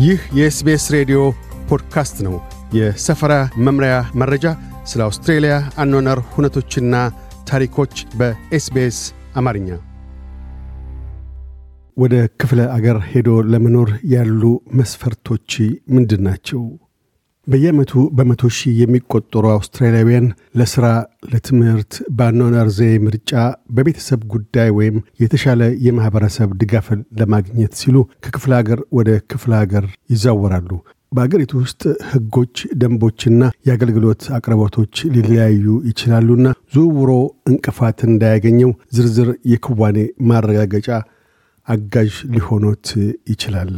ይህ የ SBS ሬዲዮ ፖድካስት ነው። የሰፈራ መምሪያ መረጃ፣ ስለ አውስትሬልያ አኗኗር ሁነቶችና ታሪኮች በ SBS አማርኛ። ወደ ክፍለ አገር ሄዶ ለመኖር ያሉ መስፈርቶች ምንድን ናቸው? በየዓመቱ በመቶ ሺህ የሚቆጠሩ አውስትራሊያውያን ለሥራ፣ ለትምህርት፣ በአኗኗር ዘዬ ምርጫ፣ በቤተሰብ ጉዳይ ወይም የተሻለ የማኅበረሰብ ድጋፍን ለማግኘት ሲሉ ከክፍለ አገር ወደ ክፍለ አገር ይዛወራሉ። በአገሪቱ ውስጥ ሕጎች፣ ደንቦችና የአገልግሎት አቅርቦቶች ሊለያዩ ይችላሉና ዝውውሮ እንቅፋት እንዳያገኘው ዝርዝር የክዋኔ ማረጋገጫ አጋዥ ሊሆኖት ይችላል።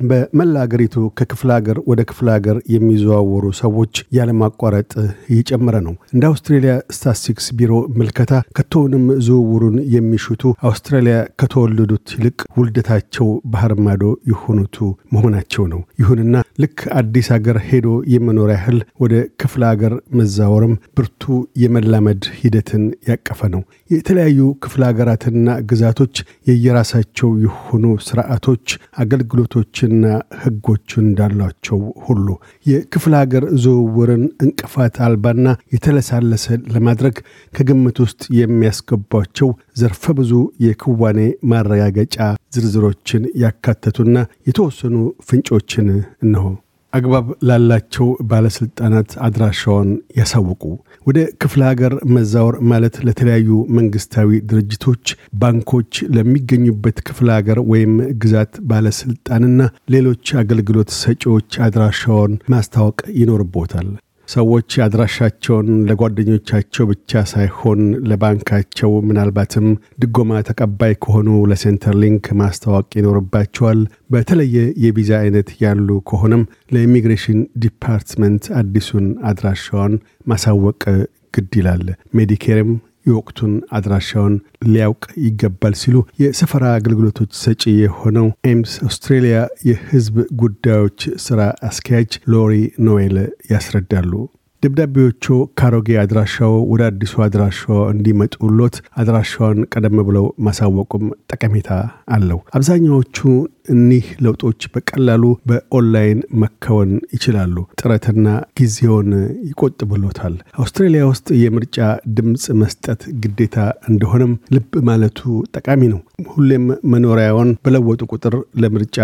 በመላ አገሪቱ ከክፍለ አገር ወደ ክፍለ አገር የሚዘዋወሩ ሰዎች ያለማቋረጥ እየጨመረ ነው። እንደ አውስትሬልያ ስታስቲክስ ቢሮ ምልከታ ከቶውንም ዝውውሩን የሚሹቱ አውስትራሊያ ከተወለዱት ይልቅ ውልደታቸው ባህር ማዶ የሆኑቱ መሆናቸው ነው። ይሁንና ልክ አዲስ አገር ሄዶ የመኖር ያህል ወደ ክፍለ አገር መዛወርም ብርቱ የመላመድ ሂደትን ያቀፈ ነው። የተለያዩ ክፍለ አገራትና ግዛቶች የየራሳቸው የሆኑ ስርዓቶች፣ አገልግሎቶች ና ህጎች እንዳሏቸው ሁሉ የክፍለ ሀገር ዝውውርን እንቅፋት አልባና የተለሳለሰ ለማድረግ ከግምት ውስጥ የሚያስገቧቸው ዘርፈ ብዙ የክዋኔ ማረጋገጫ ዝርዝሮችን ያካተቱና የተወሰኑ ፍንጮችን እነሆ። አግባብ ላላቸው ባለሥልጣናት አድራሻውን ያሳውቁ። ወደ ክፍለ ሀገር መዛወር ማለት ለተለያዩ መንግስታዊ ድርጅቶች፣ ባንኮች፣ ለሚገኙበት ክፍለ ሀገር ወይም ግዛት ባለሥልጣንና ሌሎች አገልግሎት ሰጪዎች አድራሻውን ማስታወቅ ይኖርቦታል። ሰዎች አድራሻቸውን ለጓደኞቻቸው ብቻ ሳይሆን ለባንካቸው ምናልባትም ድጎማ ተቀባይ ከሆኑ ለ Centrelink ማስታወቅ ይኖርባቸዋል። በተለየ የቪዛ አይነት ያሉ ከሆነም ለ immigration department አዲሱን አድራሻውን ማሳወቅ ግድ ይላል። Medicare ም የወቅቱን አድራሻውን ሊያውቅ ይገባል ሲሉ የሰፈራ አገልግሎቶች ሰጪ የሆነው AMES Australia የሕዝብ ጉዳዮች ሥራ አስኪያጅ ሎሪ ኖዌል ያስረዳሉ። ደብዳቤዎቹ ካሮጌ አድራሻው ወደ አዲሱ አድራሻው እንዲመጡሎት አድራሻውን ቀደም ብለው ማሳወቁም ጠቀሜታ አለው። አብዛኛዎቹ እኒህ ለውጦች በቀላሉ በኦንላይን መከወን ይችላሉ። ጥረትና ጊዜውን ይቆጥብሎታል። አውስትራሊያ ውስጥ የምርጫ ድምፅ መስጠት ግዴታ እንደሆነም ልብ ማለቱ ጠቃሚ ነው። ሁሌም መኖሪያውን በለወጡ ቁጥር ለምርጫ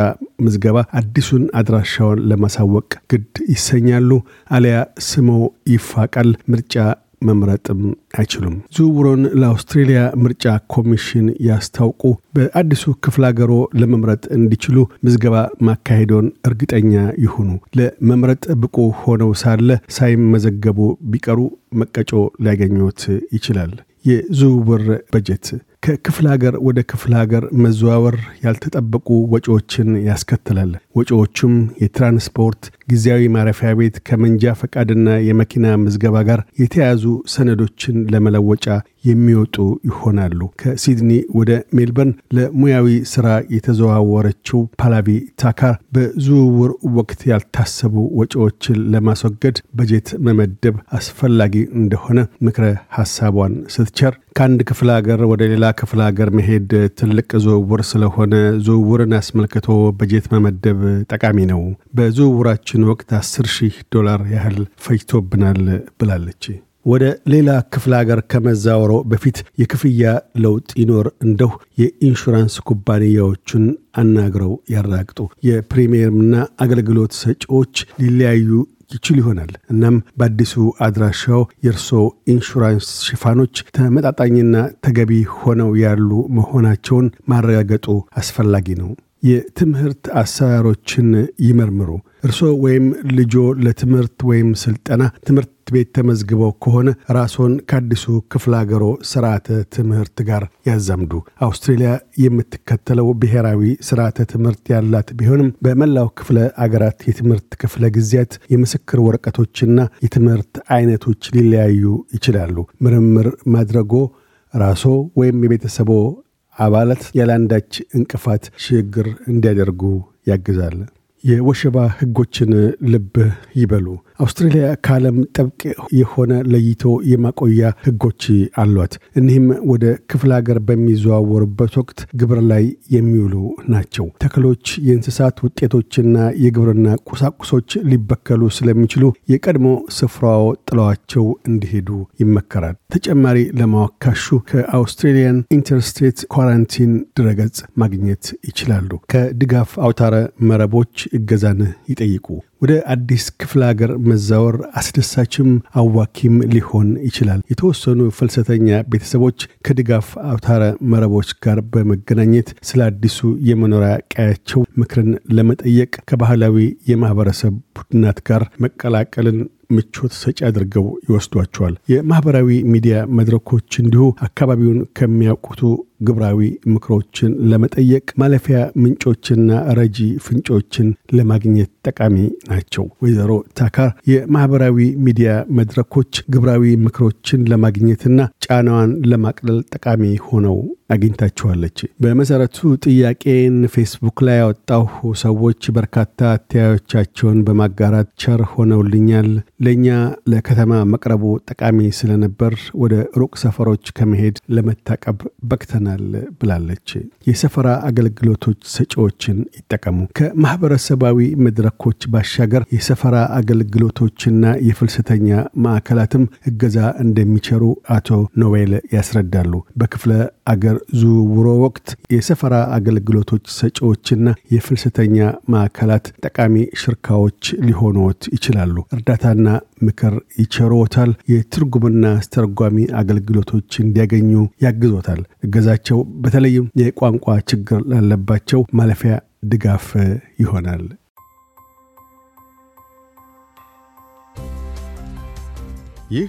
ምዝገባ አዲሱን አድራሻውን ለማሳወቅ ግድ ይሰኛሉ። አሊያ ስሞ ይፋቃል። ምርጫ መምረጥም አይችሉም። ዝውውሮን ለአውስትሬሊያ ምርጫ ኮሚሽን ያስታውቁ። በአዲሱ ክፍለ ሀገሮ ለመምረጥ እንዲችሉ ምዝገባ ማካሄዶን እርግጠኛ ይሁኑ። ለመምረጥ ብቁ ሆነው ሳለ ሳይመዘገቡ ቢቀሩ መቀጮ ሊያገኙት ይችላል። የዝውውር በጀት ከክፍለ ሀገር ወደ ክፍለ ሀገር መዘዋወር ያልተጠበቁ ወጪዎችን ያስከትላል። ወጪዎቹም የትራንስፖርት፣ ጊዜያዊ ማረፊያ ቤት፣ ከመንጃ ፈቃድና የመኪና ምዝገባ ጋር የተያያዙ ሰነዶችን ለመለወጫ የሚወጡ ይሆናሉ። ከሲድኒ ወደ ሜልበርን ለሙያዊ ስራ የተዘዋወረችው ፓላቪ ታካር በዝውውር ወቅት ያልታሰቡ ወጪዎችን ለማስወገድ በጀት መመደብ አስፈላጊ እንደሆነ ምክረ ሐሳቧን ስትቸር ከአንድ ክፍለ ሀገር ወደ ሌላ ክፍለ ሀገር መሄድ ትልቅ ዝውውር ስለሆነ ዝውውርን አስመልክቶ በጀት መመደብ ጠቃሚ ነው። በዝውውራችን ወቅት አስር ሺህ ዶላር ያህል ፈጅቶብናል ብላለች። ወደ ሌላ ክፍለ ሀገር ከመዛወሮ በፊት የክፍያ ለውጥ ይኖር እንደሁ የኢንሹራንስ ኩባንያዎቹን አናግረው ያራግጡ። የፕሪሚየምና አገልግሎት ሰጪዎች ሊለያዩ ይችል ይሆናል። እናም በአዲሱ አድራሻው የእርሶ ኢንሹራንስ ሽፋኖች ተመጣጣኝና ተገቢ ሆነው ያሉ መሆናቸውን ማረጋገጡ አስፈላጊ ነው። የትምህርት አሰራሮችን ይመርምሩ። እርሶ ወይም ልጆ ለትምህርት ወይም ስልጠና ትምህርት ቤት ተመዝግበው ከሆነ ራስዎን ከአዲሱ ክፍለ አገሮ ስርዓተ ትምህርት ጋር ያዛምዱ። አውስትሬልያ የምትከተለው ብሔራዊ ስርዓተ ትምህርት ያላት ቢሆንም በመላው ክፍለ አገራት የትምህርት ክፍለ ጊዜያት የምስክር ወረቀቶችና የትምህርት አይነቶች ሊለያዩ ይችላሉ። ምርምር ማድረጎ ራስዎ ወይም የቤተሰቦ አባላት ያለአንዳች እንቅፋት ሽግግር እንዲያደርጉ ያግዛል። የወሸባ ህጎችን ልብ ይበሉ። አውስትሬልያ ከዓለም ጥብቅ የሆነ ለይቶ የማቆያ ህጎች አሏት። እኒህም ወደ ክፍለ ሀገር በሚዘዋወሩበት ወቅት ግብር ላይ የሚውሉ ናቸው። ተክሎች፣ የእንስሳት ውጤቶችና የግብርና ቁሳቁሶች ሊበከሉ ስለሚችሉ የቀድሞ ስፍራው ጥለዋቸው እንዲሄዱ ይመከራል። ተጨማሪ ለማወቅ ካሹ ከ Australian Interstate Quarantine ድረገጽ ማግኘት ይችላሉ። ከድጋፍ አውታረ መረቦች እገዛን ይጠይቁ። ወደ አዲስ ክፍለ ሀገር መዛወር አስደሳችም አዋኪም ሊሆን ይችላል። የተወሰኑ ፍልሰተኛ ቤተሰቦች ከድጋፍ አውታረ መረቦች ጋር በመገናኘት ስለ አዲሱ የመኖሪያ ቀያቸው ምክርን ለመጠየቅ ከባህላዊ የማህበረሰብ ቡድናት ጋር መቀላቀልን ምቾት ሰጪ አድርገው ይወስዷቸዋል። የማህበራዊ ሚዲያ መድረኮች እንዲሁ አካባቢውን ከሚያውቁቱ ግብራዊ ምክሮችን ለመጠየቅ ማለፊያ ምንጮችና ረጂ ፍንጮችን ለማግኘት ጠቃሚ ናቸው። ወይዘሮ ታካር የማህበራዊ ሚዲያ መድረኮች ግብራዊ ምክሮችን ለማግኘትና ጫናዋን ለማቅለል ጠቃሚ ሆነው አግኝታቸዋለች። በመሰረቱ ጥያቄን ፌስቡክ ላይ ያወጣሁ ሰዎች በርካታ አተያዮቻቸውን በማጋራት ቸር ሆነውልኛል። ለእኛ ለከተማ መቅረቡ ጠቃሚ ስለነበር ወደ ሩቅ ሰፈሮች ከመሄድ ለመታቀብ በቅተናል ብላለች። የሰፈራ አገልግሎቶች ሰጪዎችን ይጠቀሙ። ከማህበረሰባዊ መድረኮች ባሻገር የሰፈራ አገልግሎቶችና የፍልሰተኛ ማዕከላትም እገዛ እንደሚቸሩ አቶ ኖዌል ያስረዳሉ። በክፍለ አገር ዝውውሮ ወቅት የሰፈራ አገልግሎቶች ሰጪዎችና የፍልሰተኛ ማዕከላት ጠቃሚ ሽርካዎች ሊሆኑት ይችላሉ። እርዳታና ምክር ይቸሮታል። የትርጉምና አስተርጓሚ አገልግሎቶች እንዲያገኙ ያግዞታል። እገዛቸው በተለይም የቋንቋ ችግር ላለባቸው ማለፊያ ድጋፍ ይሆናል። ይህ